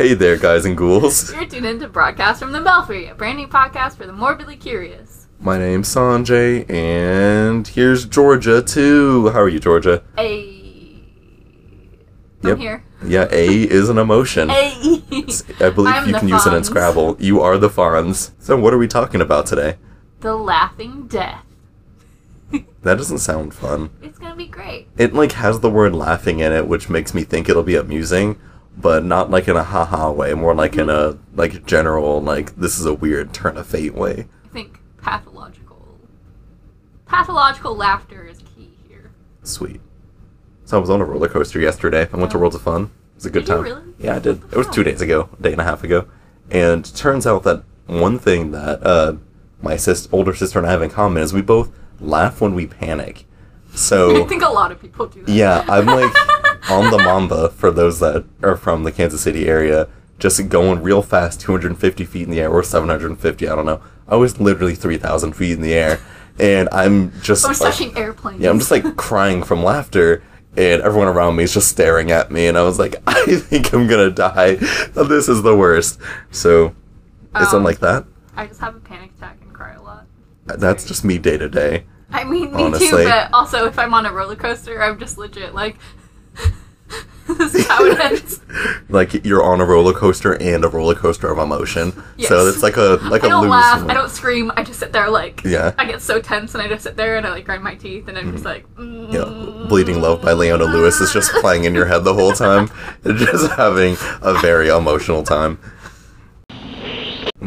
Hey there, guys and ghouls. You're tuned in to Broadcast from the Belfry, a brand new podcast for the morbidly curious. My name's Sanjay, and here's Georgia too. How are you, Georgia? A. I'm Yep. here. Yeah, A is an emotion. A. I believe I'm you can use it in Scrabble. You are the Fonz. So, what are we talking about today? the Laughing Death. That doesn't sound fun. It's gonna be great. It like has the word laughing in it, which makes me think it'll be amusing, but not like in a haha way. More like in a like general like this is a weird turn of fate way. I think pathological. Pathological laughter is key here. Sweet. So I was on a roller coaster yesterday. I went to Oh. Worlds of Fun. It was a good Did time. really? Yeah, I did. It was two days ago, a day and a half ago. And turns out that one thing that uh, my sis- older sister and I have in common is we both laugh when we panic. So I think a lot of people do that. yeah, I'm like on the Mamba for those that are from the Kansas City area, just going real fast, 250 feet in the air or 750. I don't know. I was literally 3,000 feet in the air, and I'm just was like- touching airplanes. yeah, I'm just like crying from laughter, and everyone around me is just staring at me, and I was like, I think I'm gonna die. This is the worst. So, Um, like that? I just have a panic attack and cry a lot. That's just me day to day. I mean, me Honestly. too, but also if I'm on a roller coaster, I'm just legit like. This is how it ends. Like you're on a roller coaster and a roller coaster of emotion. So it's like a like I a don't lose. laugh. I don't scream. I just sit there like. Yeah. I get so tense and I just sit there and I like grind my teeth and I'm just like. Mm, Yeah, Bleeding Love by Leona Lewis is just playing in your head the whole time, just having a very emotional time.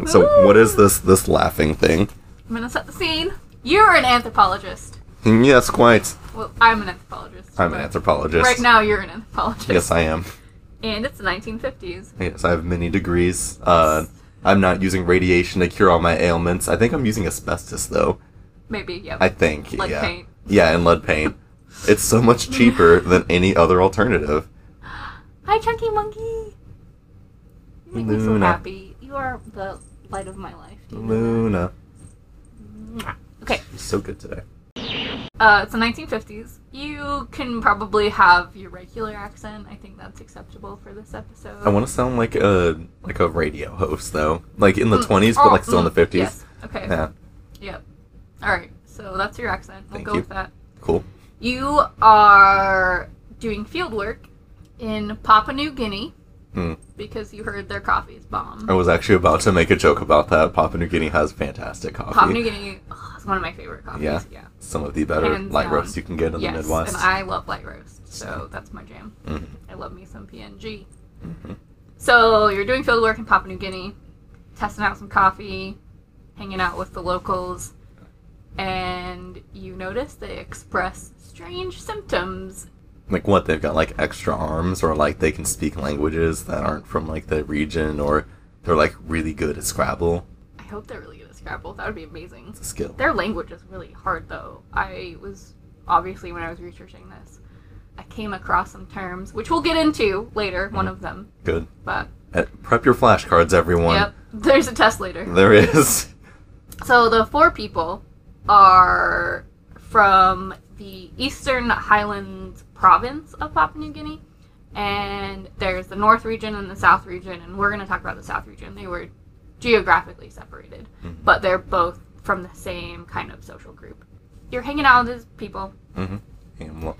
So, what is this this laughing thing? I'm gonna set the scene. You're an anthropologist. Yes, quite. Well, I'm an anthropologist. I'm an but anthropologist. Right now, you're an anthropologist. Yes, I am. And it's the 1950s. Yes, I have many degrees. Uh, I'm not using radiation to cure all my ailments. I think I'm using asbestos though. Maybe, yep. I think. Lead yeah. paint. Yeah, and lead paint. it's so much cheaper than any other alternative. Hi, Chunky Monkey. You make me so happy. You are the light of my life. Know Luna. Okay. You're so good today. Uh, it's the 1950s. You can probably have your regular accent. I think that's acceptable for this episode. I want to sound like a like a radio host though, like in the Mm. 20s, but Oh, like still in the mm, 50s. Yes. Okay. Yeah, Yep. All right. So that's your accent. We'll Thank go you. with that. cool. You are doing field work in Papua New Guinea Hmm. because you heard their coffee is bomb. I was actually about to make a joke about that. Papua New Guinea has fantastic coffee. Papua New Guinea oh, is one of my favorite coffees. Yeah. Yeah. Some of the better light roasts you can get in yes, the Midwest. and I love light roast, so that's my jam. Mhm. I love me some PNG. Mhm. So you're doing field work in Papua New Guinea, testing out some coffee, hanging out with the locals, and you notice they express strange symptoms. Like what? They've got like extra arms, or like they can speak languages that aren't from like the region, or they're like really good at Scrabble. I hope they're really good at Scrabble. That would be amazing. It's a skill. Their language is really hard, though. I was obviously when I was researching this, I came across some terms, which we'll get into later. One of them, Good. but Uh, prep your flashcards, everyone. yep, there's a test later. There is. So the Fore people are from the Eastern Highlands province of Papua New Guinea, and there's the North region and the South region, and we're going to talk about the South region. They were geographically separated, Mhm. but they're both from the same kind of social group. You're hanging out with these people. hmm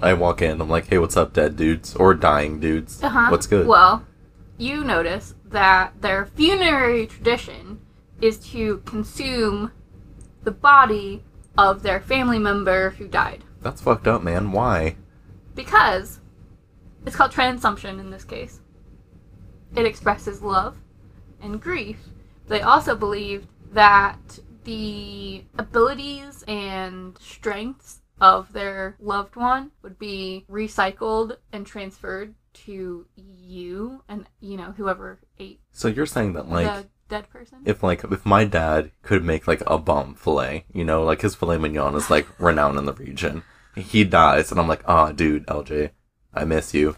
I walk in. I'm like, "Hey, what's up, dead dudes or dying dudes? Uh-huh. What's good?" Well, you notice that their funerary tradition is to consume the body of their family member who died. That's fucked up, man. Why? because it's called transumption in this case. It expresses love and grief. They also believed that the abilities and strengths of their loved one would be recycled and transferred to you and you know whoever ate So you're saying that like the dead person. if like if my dad could make like a bomb fillet, you know, like his filet mignon is like renowned in the region. He dies, and I'm like, ah, dude, LJ, I miss you,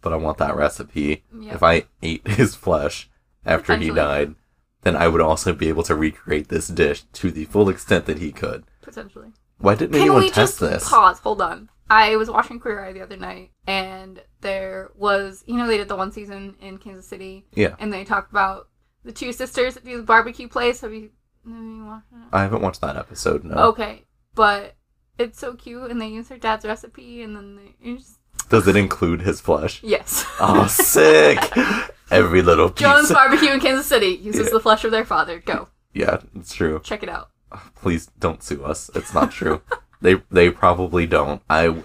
but I want that recipe. If I ate his flesh after he died, then I would also be able to recreate this dish to the full extent that he could. Potentially. Why didn't Can anyone we test just this? pause? Hold on. I was watching Queer Eye the other night, and there was, you know, they did the one season in Kansas City, Yeah. and they talked about the two sisters that do the barbecue place. Have you, have you watched it? I haven't watched that episode. No. Okay, but it's so cute, and they use their dad's recipe, and then they just Does it include his flesh? yes. Oh, sick! Every little piece. Jones Barbecue in Kansas City uses Yeah. the flesh of their father. Go Yeah, it's true. check it out. Please don't sue us. It's not true. they they probably don't. I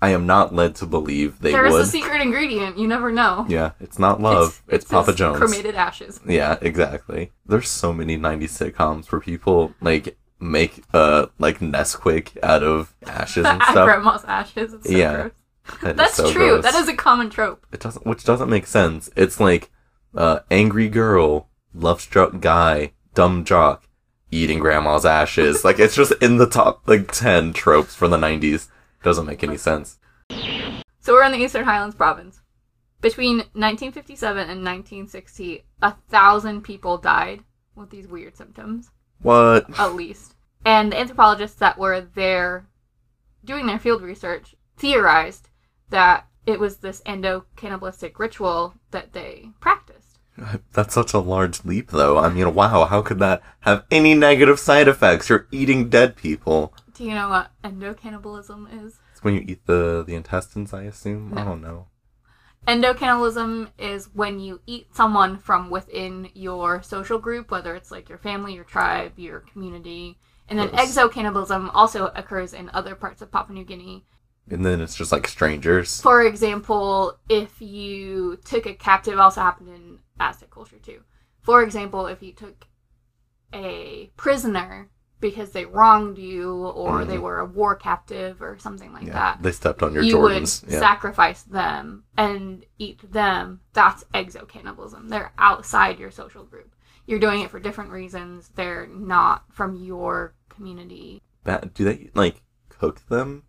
I am not led to believe they There is would. a secret ingredient. You never know. Yeah, it's not love. It's, his Papa Jones. Cremated ashes. Yeah, exactly. There's so many 90s sitcoms where people like make uh like Nesquik out of ashes and stuff. Grandma's ashes. So Yeah. gross. That That's so true. gross. That is a common trope. it doesn't which doesn't make sense. It's like uh angry girl, love struck guy, dumb jock eating grandma's ashes. like it's just in the top like 10 tropes from the 90s. Doesn't make any sense. So we're in the Eastern Highlands province. Between 1957 and 1960, a thousand people died with these weird symptoms, What? at least. And the anthropologists that were there doing their field research theorized that it was this endo-cannibalistic ritual that they practiced. That's such a large leap though. I mean, wow, how could that have any negative side effects? You're eating dead people. Do you know what endo-cannibalism is? It's when you eat the the intestines, I assume. I don't know. Endocannibalism is when you eat someone from within your social group, whether it's like your family, your tribe, your community. And then exocannibalism also occurs in other parts of Papua New Guinea. And then it's just like strangers. For example, if you took a captive, also happened in Aztec culture too. For example, if you took a prisoner because they wronged you or they Mhm. were a war captive or something like yeah, that, they stepped on your you Jordans. would Yeah. sacrifice them and eat them. That's exocannibalism. They're outside your social group. You're doing it for different reasons. They're not from your community. That, do they like cook them?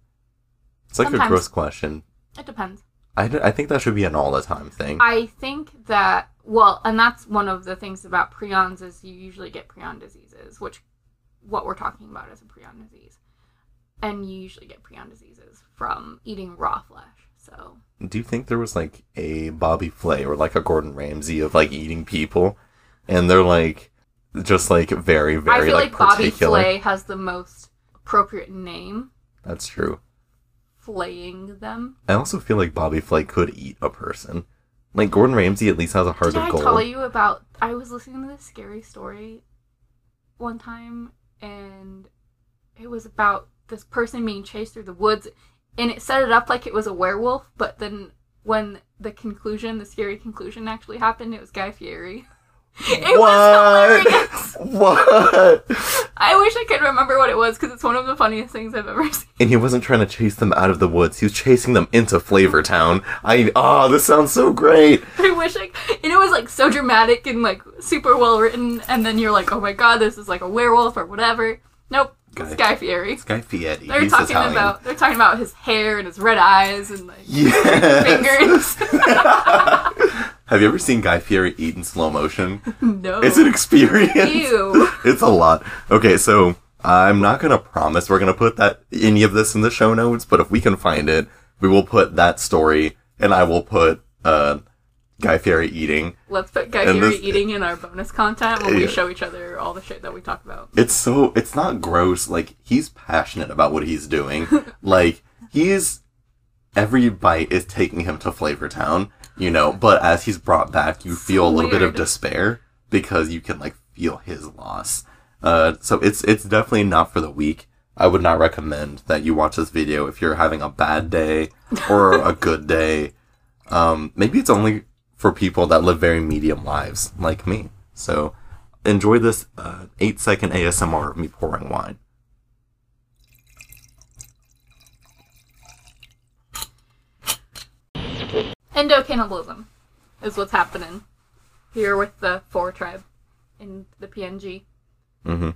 It's like a gross question. It depends. I, d- I think that should be an all the time thing. I think that well, and that's one of the things about prions is you usually get prion diseases, which what we're talking about is a prion disease, and you usually get prion diseases from eating raw flesh. So do you think there was like a Bobby Flay or like a Gordon Ramsay of like eating people, and they're like just like very very I feel like, like, Bobby? Flay has the most appropriate name, That's true. flaying them. I also feel like Bobby Flay could eat a person. Like Gordon Ramsay at least has a heart Did of I gold. tell you about? I was listening to this scary story one time, and it was about this person being chased through the woods, and it set it up like it was a werewolf. But then when the conclusion, the scary conclusion, actually happened, it was Guy Fieri. It was hilarious. What? I wish I could remember what it was because it's one of the funniest things I've ever seen. And he wasn't trying to chase them out of the woods. He was chasing them into Flavor Town. I oh, this sounds so great. I wish I. And it was like so dramatic and like super well written, and then you're like, oh my god, this is like a werewolf or whatever. Nope, Guy- Guy Fieri. Guy Fieri. They're he's talking Italian. about they're talking about his hair and his red eyes and like Yes. fingers. Have you ever seen Guy Fieri eat in slow motion? no. It's an experience. Ew. It's a lot. Okay, so I'm not gonna promise we're gonna put that any of this in the show notes, but if we can find it, we will put that story, and I will put uh, Guy Fieri eating. Let's put Guy And Fieri this- eating in our bonus content when we show each other all the shit that we talk about. It's so it's not gross. Like he's passionate about what he's doing. like he's every bite is taking him to Flavortown, you know. But as he's brought back, you feel a little bit of despair because you can like feel his loss. Uh, so it's it's definitely not for the weak. I would not recommend that you watch this video if you're having a bad day or a good day. Um, maybe it's only for people that live very medium lives like me. So enjoy this uh, eight second ASMR of me pouring wine. Endocannibalism is what's happening here with the Fore tribe in the PNG. hmm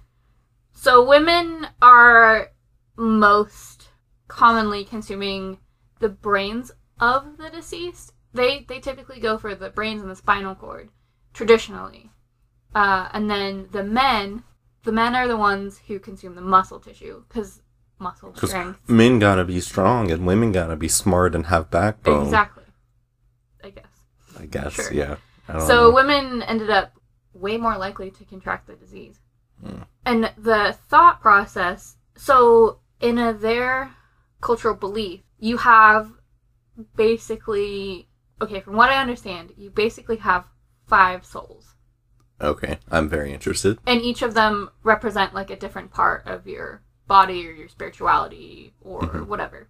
So women are most commonly consuming the brains of the deceased. They they typically go for the brains and the spinal cord traditionally, uh, and then the men the men are the ones who consume the muscle tissue because muscle strength. Men gotta be strong and women gotta be smart and have backbone. Exactly. I guess. Sure. yeah. I So know. women ended up way more likely to contract the disease. Hmm. And the thought process so, in a, their cultural belief, you have basically, okay, from what I understand, you basically have five souls. Okay, I'm very interested. And each of them represent like a different part of your body or your spirituality or Mhm. whatever.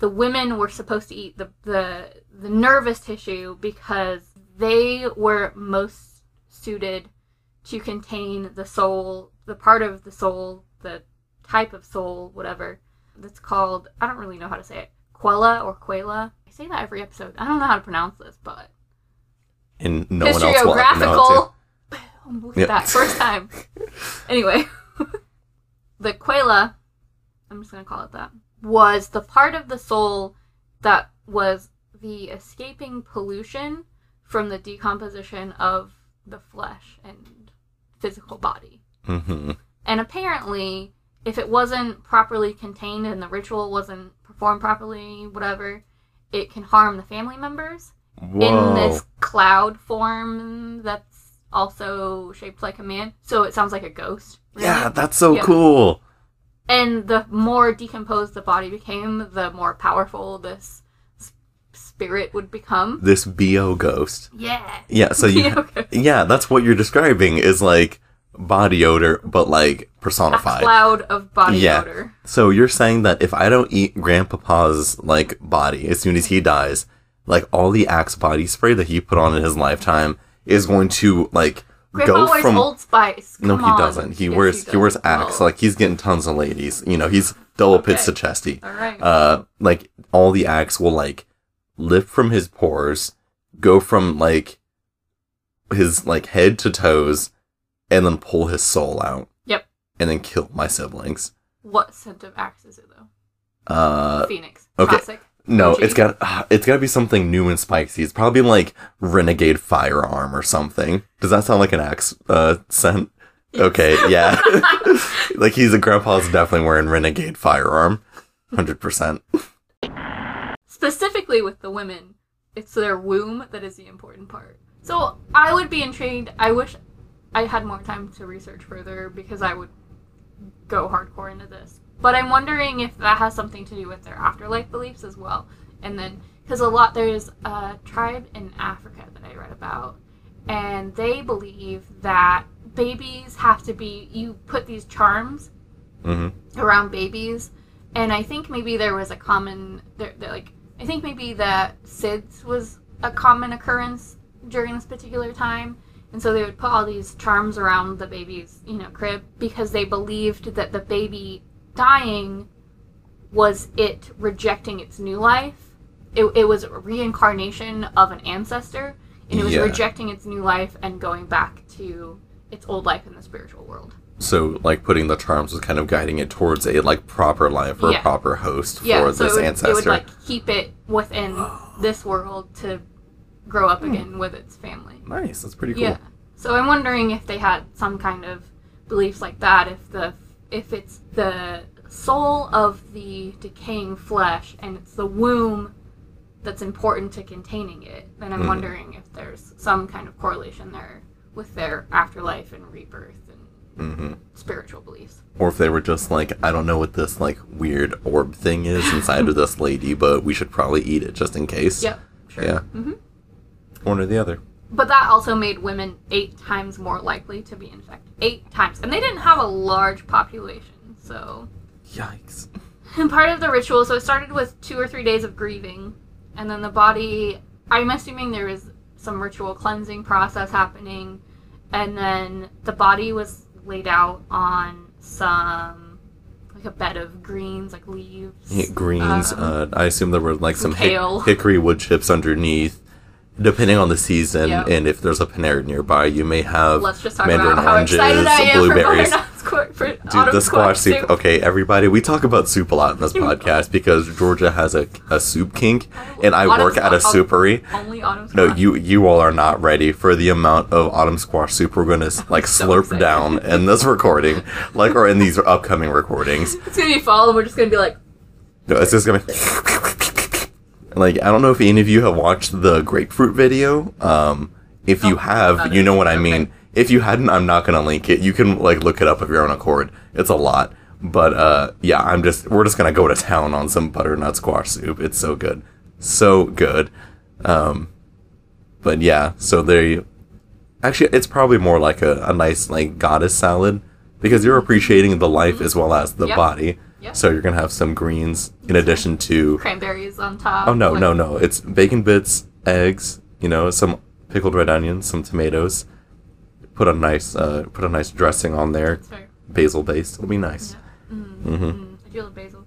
The women were supposed to eat the, the the nervous tissue because they were most suited to contain the soul, the part of the soul, the type of soul, whatever. That's called I don't really know how to say it. Quella or Quela. I say that every episode. I don't know how to pronounce this, but And no one else will know. Historiographical. Look Yep. at that first time. anyway, the Quela, I'm just gonna call it that, was the part of the soul that was the escaping pollution from the decomposition of the flesh and physical body. hmm And apparently, if it wasn't properly contained and the ritual wasn't performed properly, whatever, it can harm the family members Whoa. in this cloud form that's also shaped like a man. So it sounds like a ghost. really. Yeah, that's so Yeah. cool. And the more decomposed the body became, the more powerful this s- spirit would become. This BO ghost. Yeah. Yeah, so you Yeah, that's what you're describing is like body odor but like personified. A cloud of body Yeah. odor. So you're saying that if I don't eat grandpapa's like body as soon as he dies, like all the Axe body spray that he put on in his lifetime is going to like Go wears from Old Spice. No, he on. doesn't. He Yes, wears he, does. wears Axe. Oh. Like he's getting tons of ladies. You know, he's double Okay. pizza chesty. All right. Uh, like all the Axe will like lift from his pores, go from like his like head to toes, and then pull his soul out. Yep. And then kill my siblings. what scent of axe is it though? Uh, Phoenix. okay. Classic. No, OG. it's got uh, it's got to be something new and spicy. It's probably like renegade firearm or something. Does that sound like an Axe uh scent? Okay, yeah. like he's a grandpa's definitely wearing renegade firearm. 100%. Specifically with the women, it's their womb that is the important part. So I would be intrigued. I wish I had more time to research further because I would go hardcore into this. But I'm wondering if that has something to do with their afterlife beliefs as well. And then, because a lot, there's a tribe in Africa that I read about, and they believe that babies have to be, you put these charms Mhm. around babies, and I think maybe there was a common, there, there, like, I think maybe that SIDS was a common occurrence during this particular time, and so they would put all these charms around the baby's, you know, crib because they believed that the baby dying was it rejecting its new life. It, it was a reincarnation of an ancestor, and it was Yeah. rejecting its new life and going back to its old life in the spiritual world. So, like, putting the charms was kind of guiding it towards a, like, proper life or Yeah. a proper host yeah, for so this it would, ancestor. it would like keep it within this world to grow up hmm. again with its family. nice, that's pretty cool. Yeah. So I'm wondering if they had some kind of beliefs like that. If the if it's the soul of the decaying flesh and it's the womb that's important to containing it, then I'm Mhm. wondering if there's some kind of correlation there with their afterlife and rebirth and hmm spiritual beliefs. Or if they were just like, I don't know what this, like, weird orb thing is inside of this lady, but we should probably eat it just in case. Yep. Sure. Yeah. hmm One or the other. But that also made women eight times more likely to be infected. Eight times. And they didn't have a large population, so. Yikes. And part of the ritual, so it started with two or three days of grieving, and then the body, I'm assuming there was some ritual cleansing process happening, and then the body was laid out on some, like a bed of greens, like leaves. Yeah, greens. um, uh, I assume there were like some some hic- hickory wood chips underneath. Depending on the season, Yep. and if there's a Panera nearby, you may have Let's just talk mandarin about how oranges, excited I am blueberries. for squash. For Dude, the squash soup. soup. Okay, everybody, we talk about soup a lot in this podcast because Georgia has a, a soup kink, and I Autumn work at a squash- supery. Only autumn No, you you all are not ready for the amount of autumn squash soup we're gonna like so slurp excited. down in this recording, like or in these upcoming recordings. It's gonna be fall, and we're just gonna be like, No, it's just gonna be like I don't know if any of you have watched the grapefruit video. Um, if you have, you know what I mean. If you hadn't, I'm not gonna link it. You can like look it up of your own accord. It's a lot, but uh, yeah, I'm just we're just gonna go to town on some butternut squash soup. It's so good, so good. Um, but yeah, so they actually it's probably more like a, a nice like goddess salad because you're appreciating the life as well as the Yep. body. Yep. So you're gonna have some greens in addition to cranberries on top. oh no like- no no it's bacon bits, eggs, you know some pickled red onions, some tomatoes. Put a nice uh, put a nice dressing on there, very- basil based. It'll be nice. Mm, Mm-hmm. mm, I do love basil.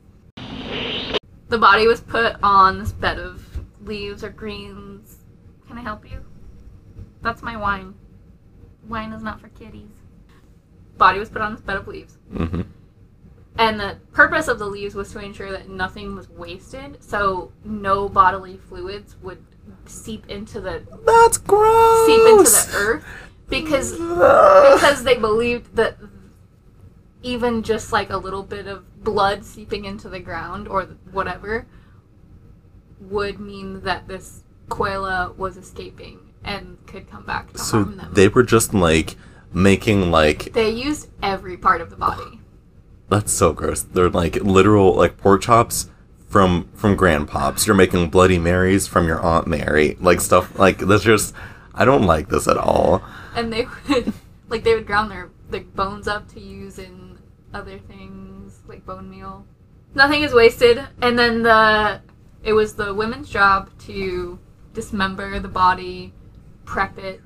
The body was put on this bed of leaves or greens. Can I help you? That's my wine. Wine is not for kitties. Body was put on this bed of leaves. Mm-hmm. And the purpose of the leaves was to ensure that nothing was wasted, so no bodily fluids would seep into the That's gross. seep into the earth because because they believed that even just like a little bit of blood seeping into the ground or whatever would mean that this Quaila was escaping and could come back to So harm them. they were just like making like They used every part of the body. That's so gross. They're like literal like pork chops from from grandpops. You're making Bloody Marys from your Aunt Mary. Like stuff like that's just I don't like this at all. And they would like they would ground their like bones up to use in other things like bone meal. Nothing is wasted. And then the it was the women's job to dismember the body, prep it,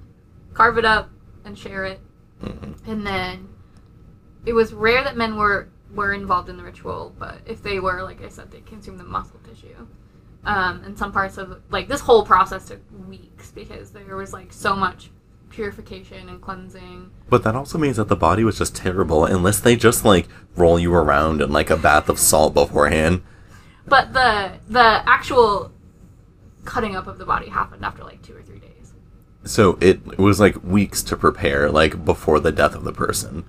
carve it up, and share it. Mm-hmm. And then it was rare that men were were involved in the ritual, but if they were, like I said, they consumed the muscle tissue. Um, and some parts of like this whole process took weeks because there was like so much purification and cleansing. But that also means that the body was just terrible unless they just like roll you around in like a bath of salt beforehand. But the the actual cutting up of the body happened after like two or three days. So it was like weeks to prepare, like before the death of the person.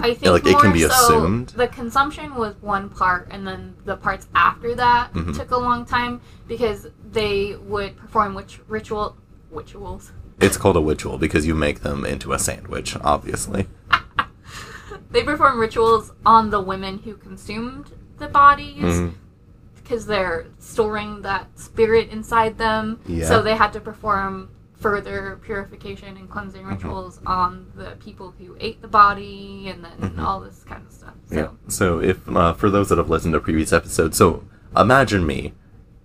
I think like, it can be so assumed. the consumption was one part, and then the parts after that Mm-hmm. took a long time because they would perform which ritual rituals. It's called a ritual because you make them into a sandwich, obviously. They perform rituals on the women who consumed the bodies Mhm. because they're storing that spirit inside them. Yeah. So they had to perform further purification and cleansing Mm-hmm. rituals on the people who ate the body and then Mm-hmm. all this kind of stuff. So Yeah. So if uh, for those that have listened to previous episodes, so imagine me,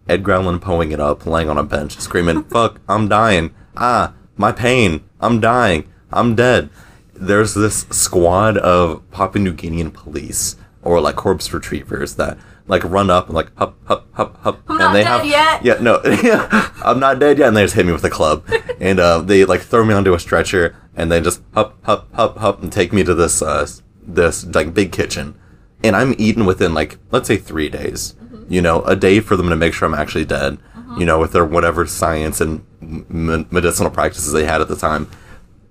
Edgar Allan Poeing it up, laying on a bench, screaming, "Fuck! I'm dying! Ah, my pain! I'm dying! I'm dead!" There's this squad of Papua New Guinean police or like corpse retrievers that like run up and like hup hup hup hup, I'm and not they dead have yet. yeah no I'm not dead yet, and they just hit me with a club, and uh, they like throw me onto a stretcher, and they just hup hup hup hup and take me to this uh, this like big kitchen, and I'm eaten within like let's say three days. You know, a day for them to make sure I'm actually dead. You know, with their whatever science and m- medicinal practices they had at the time.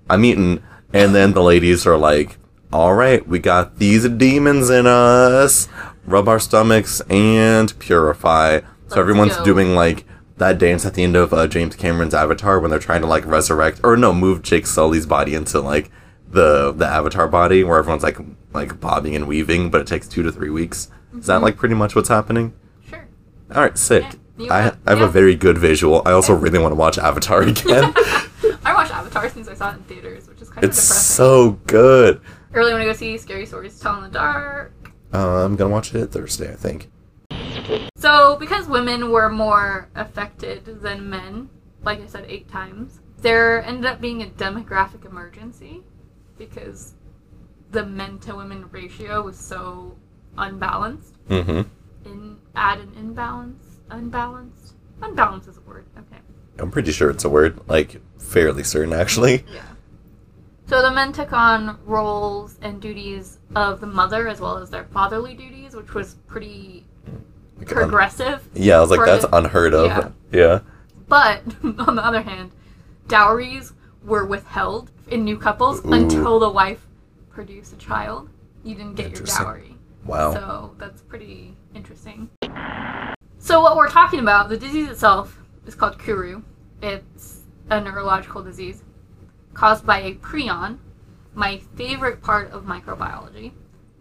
I'm eaten, and then the ladies are like, "All right, we got these demons in us. Rub our stomachs and purify." Let's so everyone's go. doing like that dance at the end of uh, James Cameron's Avatar when they're trying to like resurrect or no, move Jake Sully's body into like the the Avatar body where everyone's like like bobbing and weaving, but it takes two to three weeks. Is that like pretty much what's happening? sure. All right, sick. Yeah, I, have- I have yeah. a very good visual. I also really want to watch Avatar again. I watched Avatar since I saw it in theaters, which is kind of it's so good. I really want to go see Scary Stories to Tell in the Dark. Uh, I'm gonna watch it Thursday, I think. So, because women were more affected than men, like I said eight times, there ended up being a demographic emergency because the men to women ratio was so unbalanced. Mm-hmm. In add an imbalance, unbalanced, unbalanced is a word. Okay. I'm pretty sure it's a word. Like fairly certain, actually. Yeah. So the men took on roles and duties of the mother as well as their fatherly duties, which was pretty progressive. yeah, I was like, that's the- unheard of. yeah. Yeah. But on the other hand, dowries were withheld in new couples Ooh. until the wife produced a child. You didn't get your dowry. Wow. So that's pretty interesting. So what we're talking about, the disease itself is called Kuru. It's a neurological disease caused by a prion, my favorite part of microbiology,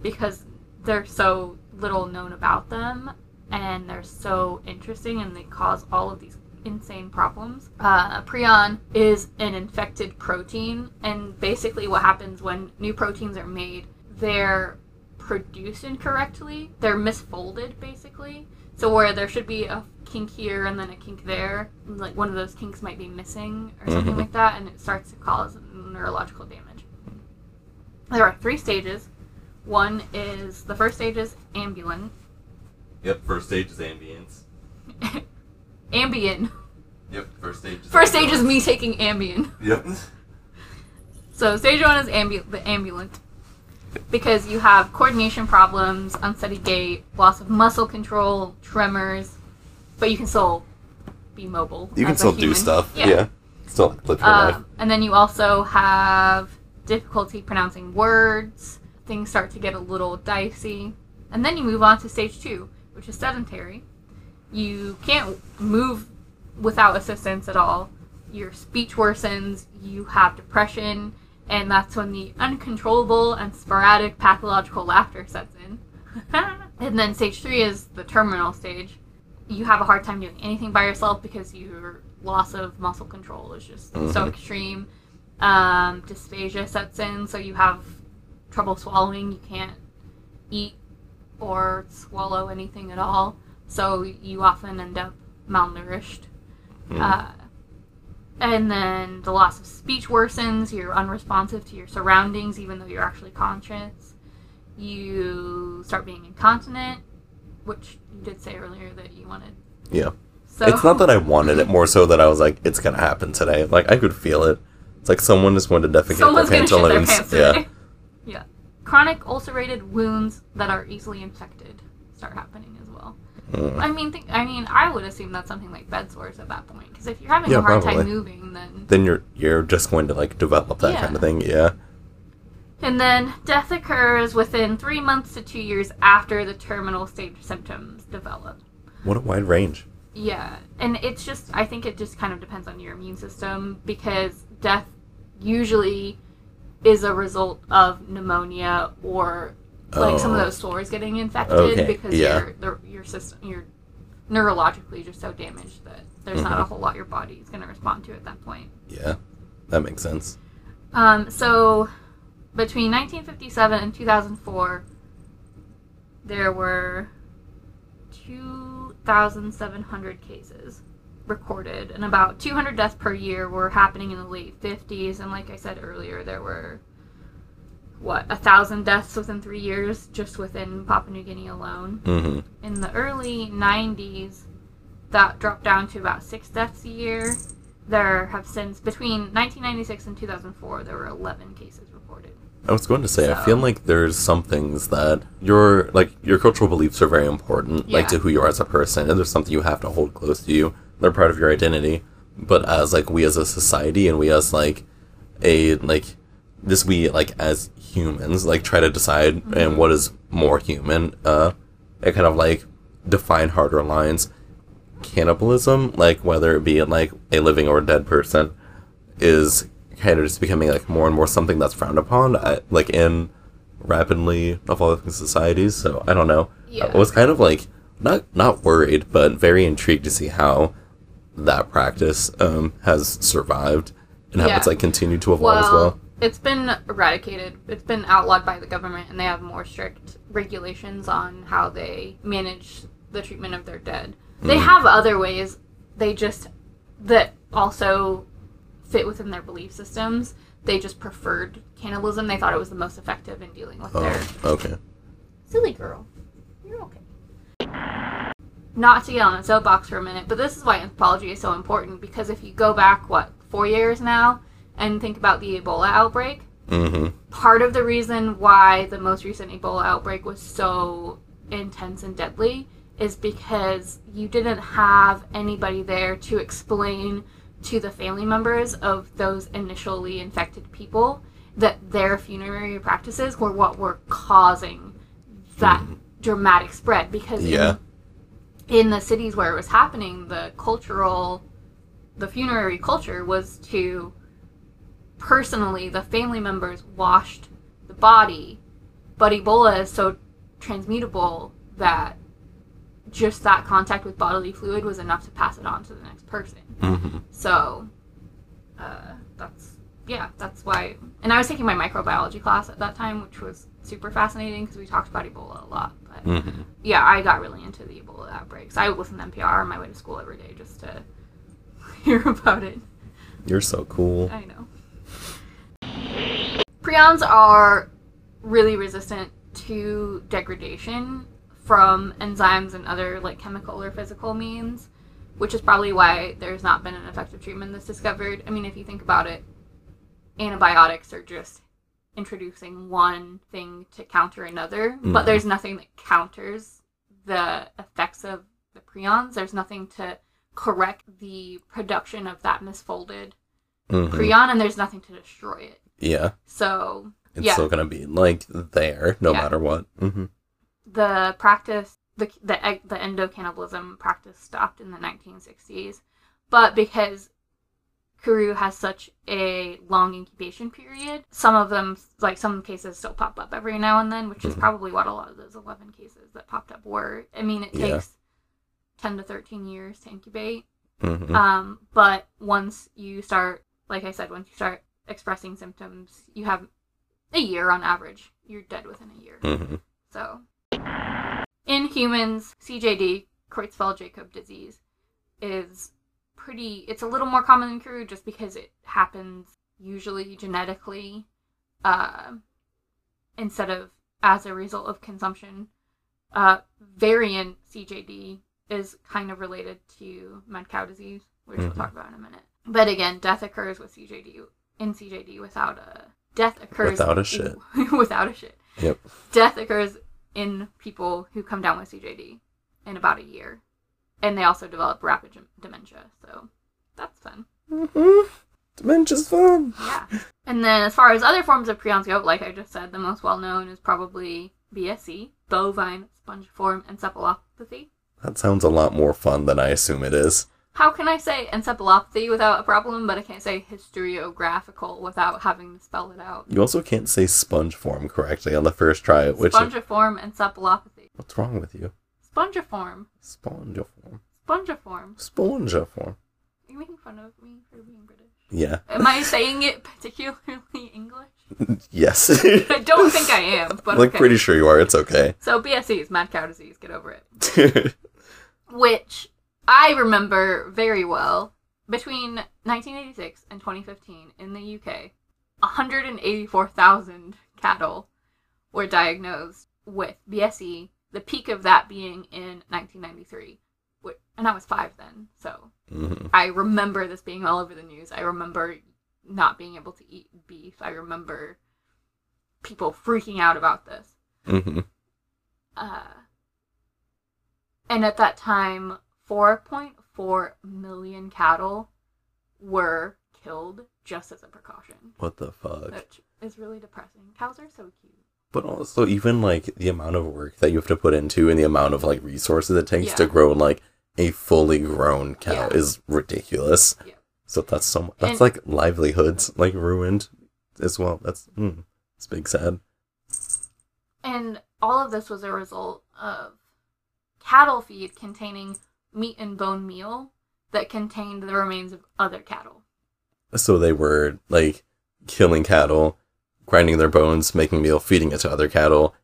because they're so little known about them and they're so interesting and they cause all of these insane problems. Uh, a prion is an infected protein, and basically what happens when new proteins are made, they're produced incorrectly. They're misfolded, basically. So where there should be a kink here and then a kink there, like one of those kinks might be missing or something Mhm. like that, and it starts to cause neurological damage. There are three stages. One is the first stage is ambulant. Yep. First stage is ambience. Ambien. Yep. First stage. Is First stage is me taking Ambien. Yep. So stage one is ambu- the ambulant because you have coordination problems, unsteady gait, loss of muscle control, tremors, but you can still be mobile. You can still do stuff. Yeah. Still like, live your life. Um, and then you also have difficulty pronouncing words. Things start to get a little dicey. And then you move on to stage two, which is sedentary. You can't move without assistance at all. Your speech worsens, you have depression, and that's when the uncontrollable and sporadic pathological laughter sets in. and then stage three is the terminal stage. You have a hard time doing anything by yourself because your loss of muscle control is just so Mhm. extreme. Um, dysphagia sets in, so you have trouble swallowing. You can't eat or swallow anything at all. So you often end up malnourished. Mm. Uh, and then the loss of speech worsens. You're unresponsive to your surroundings, even though you're actually conscious. You start being incontinent, which you did say earlier that you wanted. yeah. So It's not that I wanted it, more so that I was like, it's gonna happen today. Like I could feel it. It's like someone just wanted to defecate someone's their their pantaloons. pants yeah. Yeah. Chronic ulcerated wounds that are easily infected start happening as Mm. I mean, think, I mean, I would assume that's something like bed sores at that point. Because if you're having Yeah, a hard time moving, then Then you're you're just going to like develop that Yeah. kind of thing. Yeah. And then death occurs within three months to two years after the terminal stage symptoms develop. What a wide range. Yeah, and it's just, I think it just kind of depends on your immune system because death usually is a result of pneumonia or like some of Oh. those sores getting infected Okay, because yeah. your your system, you're neurologically just so damaged that there's not a Mhm. whole lot your body is going to respond to at that point. Yeah. That makes sense. Um, so between 1957 and 2004, there were 2,700 cases recorded, and about 200 deaths per year were happening in the late 50s. And like I said earlier, there were what a thousand deaths within three years just within Papua New Guinea alone. Mm-hmm. In the early 90s, that dropped down to about six deaths a year. There have since, between 1996 and 2004, there were 11 cases reported. I was going to say, I feel like there's some things that your like your cultural beliefs are very important, like to who you are as a person, and there's something you have to hold close to you. They're part of your identity. But as like we as a society and we as like a like this we like as humans like try to decide Mm-hmm. and what is more human, uh and kind of like define harder lines. Cannibalism, like whether it be like a living or a dead person, is kind of just becoming like more and more something that's frowned upon, uh, like in rapidly evolving societies. So I don't know. Yeah. I was kind of like not not worried, but very intrigued to see how that practice um, has survived and how Yeah. it's like continued to evolve as well. It's been eradicated. It's been outlawed by the government, and they have more strict regulations on how they manage the treatment of their dead. They Mhm. have other ways. They just that also fit within their belief systems. They just preferred cannibalism. They thought it was the most effective in dealing with their Oh, okay. silly girl. You're okay. Not to get on a soapbox for a minute, but this is why anthropology is so important because if you go back, what, four years now, and think about the Ebola outbreak, Mm-hmm. part of the reason why the most recent Ebola outbreak was so intense and deadly is because you didn't have anybody there to explain to the family members of those initially infected people that their funerary practices were what were causing that dramatic spread. Because in- in the cities where it was happening, the cultural, the funerary culture was to personally, the family members washed the body, but Ebola is so transmutable that just that contact with bodily fluid was enough to pass it on to the next person. hmm So, uh, that's yeah, that's why. And I was taking my microbiology class at that time, which was super fascinating because we talked about Ebola a lot. But hmm yeah, I got really into the Ebola outbreaks. I would listen to NPR on my way to school every day just to hear about it. You're so cool. I know. Prions are really resistant to degradation from enzymes and other like chemical or physical means, which is probably why there's not been an effective treatment that's discovered. I mean, if you think about it, antibiotics are just introducing one thing to counter another, but Mhm. there's nothing that counters the effects of the prions. There's nothing to correct the production of that misfolded Mhm. prion, and there's nothing to destroy it. Yeah. So It's Yeah. still gonna be like there no Yeah. matter what. hmm the practice, the the the endocannibalism practice stopped in the 1960s, but because Kuru has such a long incubation period, some of them, like some cases, still pop up every now and then, which is Mhm. probably what a lot of those 11 cases that popped up were. I mean, it Yeah. takes 10 to 13 years to incubate, hmm Um, but once you start, like I said, once you start expressing symptoms, you have a year on average. You're dead within a year. hmm So, in humans, CJD, Creutzfeldt Jakob disease, is pretty. It's a little more common than Kuru just because it happens usually genetically, uh, instead of as a result of consumption. Uh, variant CJD is kind of related to mad cow disease, which we'll Mhm. talk about in a minute. But again, death occurs with CJD in CJD without a death occurs Without a shit. without a shit. Yep. Death occurs in people who come down with CJD in about a year, and they also develop rapid dementia. So that's fun. hmm Dementia's fun. Yeah. And then as far as other forms of prions go, like I just said, the most well known is probably BSE, bovine spongiform encephalopathy. That sounds a lot more fun than I assume it is. How can I say encephalopathy without a problem, but I can't say historiographical without having to spell it out? You also can't say sponge form correctly on the first try, which Spongiform encephalopathy. what's wrong with you? Spongiform. Spongiform. Spongiform. Spongiform. Are you making fun of me for being British? Yeah. Am I saying it particularly English? yes. I don't think I am, but like okay. pretty sure you are. It's okay. So BSE is mad cow disease. Get over it. Which I remember very well. Between 1986 and 2015 in the UK, 184,000 cattle were diagnosed with BSE. The peak of that being in 1993, and I was five then. So hmm I remember this being all over the news. I remember not being able to eat beef. I remember people freaking out about this. hmm Uh, and at that time, 4.4 million cattle were killed just as a precaution, What the fuck? which is really depressing. Cows are so cute. But also, even like the amount of work that you have to put into and the amount of like resources it takes Yeah. to grow like a fully grown cow Yeah. is ridiculous. Yeah. So that's so that's And- like livelihoods like ruined as well. That's mm, it's big sad. And all of this was a result of cattle feed containing meat and bone meal that contained the remains of other cattle. So they were like killing cattle, grinding their bones, making meal, feeding it to other cattle,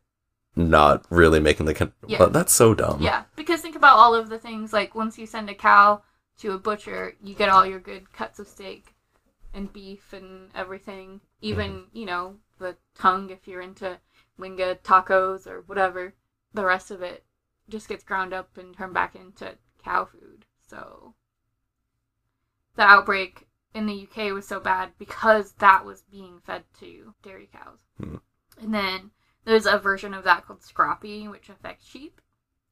not really making the. Con- Yeah. Well, that's so dumb. Yeah, because think about all of the things like once you send a cow to a butcher, you get all your good cuts of steak and beef and everything. Even, mm-hmm. you know, the tongue if you're into lengua tacos or whatever. The rest of it just gets ground up and turned back into cow food. So the outbreak in the UK was so bad because that was being fed to dairy cows. Hmm. And then there's a version of that called scrapie, which affects sheep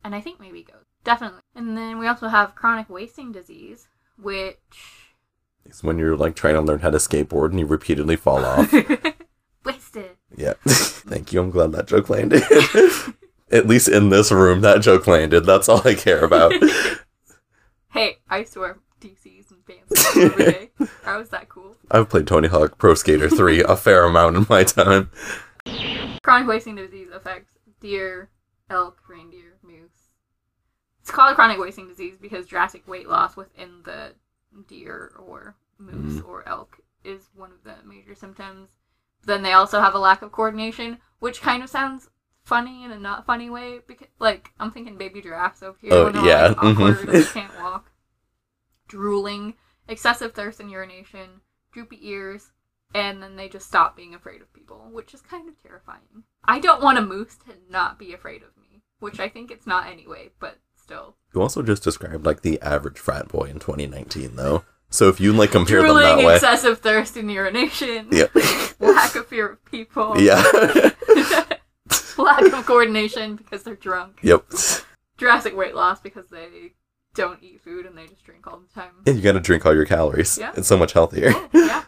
and I think maybe goats. Definitely. And then we also have chronic wasting disease, which It's when you're like trying to learn how to skateboard and you repeatedly fall off. wasted. yeah. Thank you. I'm glad that joke landed. At least in this room, that joke landed. That's all I care about. Hey, I used to wear DCs and pants every day. How was that cool? I've played Tony Hawk Pro Skater 3 a fair amount in my time. Chronic wasting disease affects deer, elk, reindeer, moose. It's called a chronic wasting disease because drastic weight loss within the deer or moose mm. or elk is one of the major symptoms. Then they also have a lack of coordination, which kind of sounds funny in a not funny way. Because, like, I'm thinking baby giraffes over here Oh, yeah, like, awkward mhm. can't walk. Drooling, excessive thirst and urination, droopy ears, and then they just stop being afraid of people, which is kind of terrifying. I don't want a moose to not be afraid of me, which I think it's not anyway, but still. You also just described like the average frat boy in 2019, though. So if you like compare them that way, excessive thirst and urination, yeah, lack of fear of people, yeah, lack of coordination because they're drunk, yep. drastic weight loss because they don't eat food and they just drink all the time. And you gotta drink all your calories. Yeah. It's so much healthier. yeah.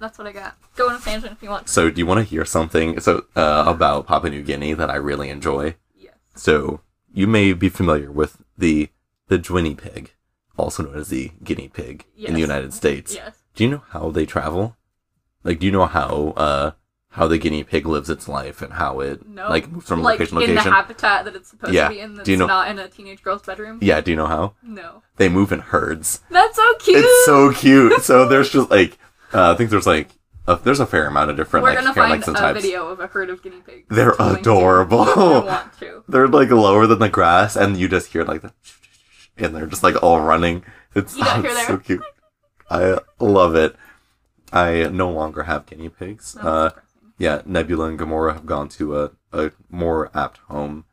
That's what I got. Go on a tangent if you want. So, do you want to hear something so uh, about Papua New Guinea that I really enjoy? Yes. So, you may be familiar with the the Dwinny pig, also known as the guinea pig in the United States. Yes. Do you know how they travel? Like, do you know how uh how the guinea pig lives its life and how it No. like moves from like location to location. in the habitat that it's supposed Yeah. to be in that's Do you know- not in a teenage girl's bedroom? yeah, do you know how? No. They move in herds. That's so cute. It's so cute. so there's just like uh, I think there's like a, there's a fair amount of different We're like gonna find a types. video of a herd of guinea pigs. They're adorable. I want to. They're like lower than the grass, and you just hear like the, and they're just like all running. It's, You oh, it's so cute. I love it. I no longer have guinea pigs. Uh. Yeah, Nebula and Gamora have gone to a, a more apt home,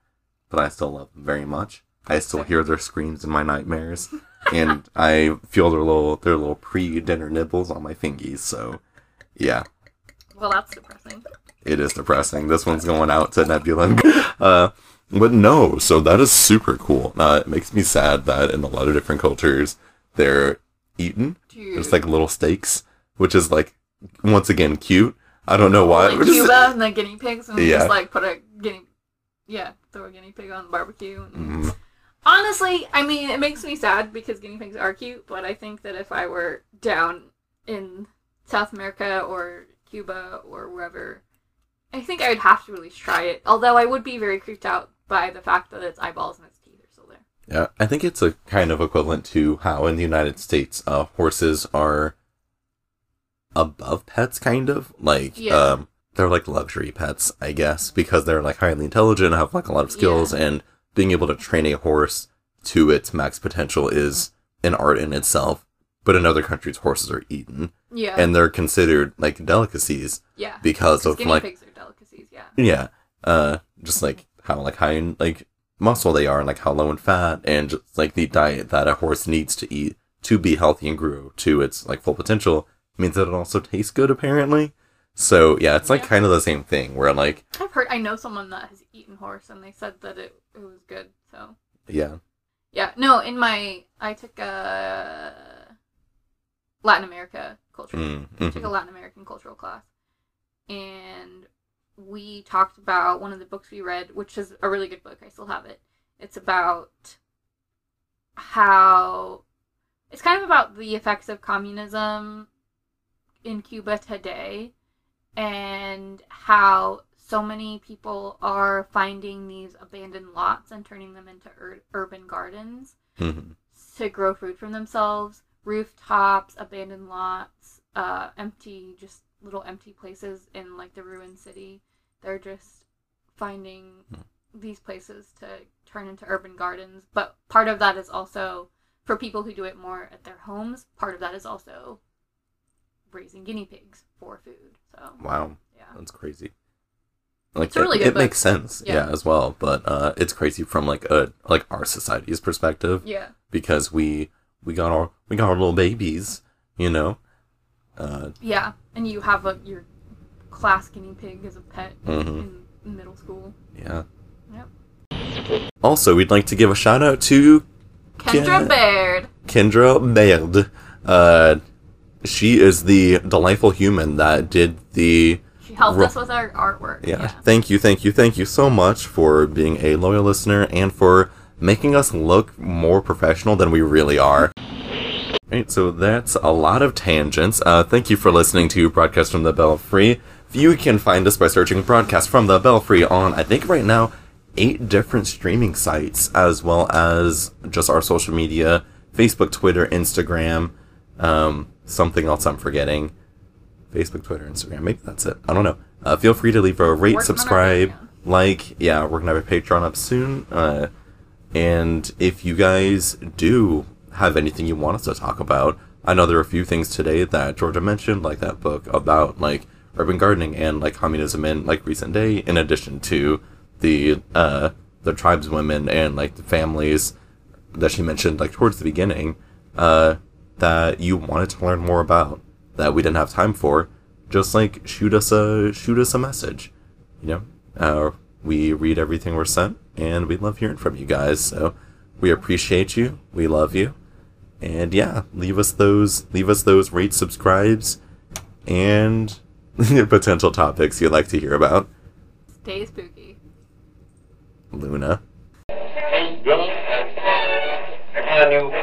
but I still love them very much. I still hear their screams in my nightmares, and I feel their little their little pre dinner nibbles on my fingies. So, yeah, Well, that's depressing. it is depressing. This one's going out to Nebula. Uh, but no, so that is super cool. Uh, it makes me sad that in a lot of different cultures, they're eaten. Dude. It's like little steaks, which is like, once again, cute. I don't know why. like Cuba and the guinea pigs, and Yeah. just like put a guinea, yeah, throw a guinea pig on the barbecue. And... Mhm. Honestly, I mean, it makes me sad because guinea pigs are cute, but I think that if I were down in South America or Cuba or wherever, I think I would have to at least try it. Although I would be very creeped out by the fact that its eyeballs and its teeth are still there. Yeah, I think it's a kind of equivalent to how in the United States, uh, horses are above pets, kind of like Yeah. um, they're like luxury pets, I guess, because they're like highly intelligent, have like a lot of skills, and being able to train a horse to its max potential is an art in itself. But in other countries, horses are eaten, Yeah. and they're considered like delicacies yeah. because of like pigs are delicacies, yeah. yeah, uh, just like how like high in like muscle they are, and like how low in fat, and just like the diet that a horse needs to eat to be healthy and grow to its like full potential means that it also tastes good apparently. So yeah, it's like Yeah. kind of the same thing where like I've heard, I know someone that has eaten horse and they said that it, it was good, so. yeah, Yeah, no, in my, I took a Latin America culture. mm, I took a mhm. Latin American cultural class, and we talked about one of the books we read, which is a really good book. I still have it. It's about how it's kind of about the effects of communism in Cuba today, and how so many people are finding these abandoned lots and turning them into ur- urban gardens Mhm. to grow food for themselves. Rooftops, abandoned lots, uh, empty, just little empty places in like the ruined city. They're just finding these places to turn into urban gardens. But part of that is also for people who do it more at their homes. Part of that is also raising guinea pigs for food. So wow, yeah, that's crazy. Like It's a really it, good it book. makes sense, Yeah. yeah. as well. But uh, it's crazy from like a like our society's perspective. yeah, because we we got our we got our little babies, you know. Uh, yeah. And you have a your class guinea pig as a pet mhm, in middle school. Yeah. Yep. Also, we'd like to give a shout out to Kendra Yeah. Baird. Kendra Baird. Uh, she is the delightful human that did the. She helped Ro- us with our artwork. Yeah. Thank you, thank you, thank you so much for being a loyal listener and for making us look more professional than we really are. Right, so that's a lot of tangents. Uh, thank you for listening to Broadcast from the Belfry. You can find us by searching Broadcast from the Belfry on, I think right now, eight different streaming sites, as well as just our social media Facebook, Twitter, Instagram, um, something else I'm forgetting. Facebook, Twitter, Instagram. Maybe that's it. I don't know. Uh, feel free to leave a rate, Working subscribe, like. Yeah, we're gonna have a Patreon up soon. Uh, and if you guys do have anything you want us to talk about, I know there are a few things today that Georgia mentioned, like that book about like urban gardening and like communism in like recent day, in addition to the uh the tribeswomen and like the families that she mentioned like towards the beginning, uh, that you wanted to learn more about that we didn't have time for, just like shoot us a shoot us a message. You know, uh, we read everything we're sent, and we love hearing from you guys. So we appreciate you. We love you, and yeah, leave us those leave us those rate subscribes, and potential topics you'd like to hear about. Stay spooky. Luna. Can you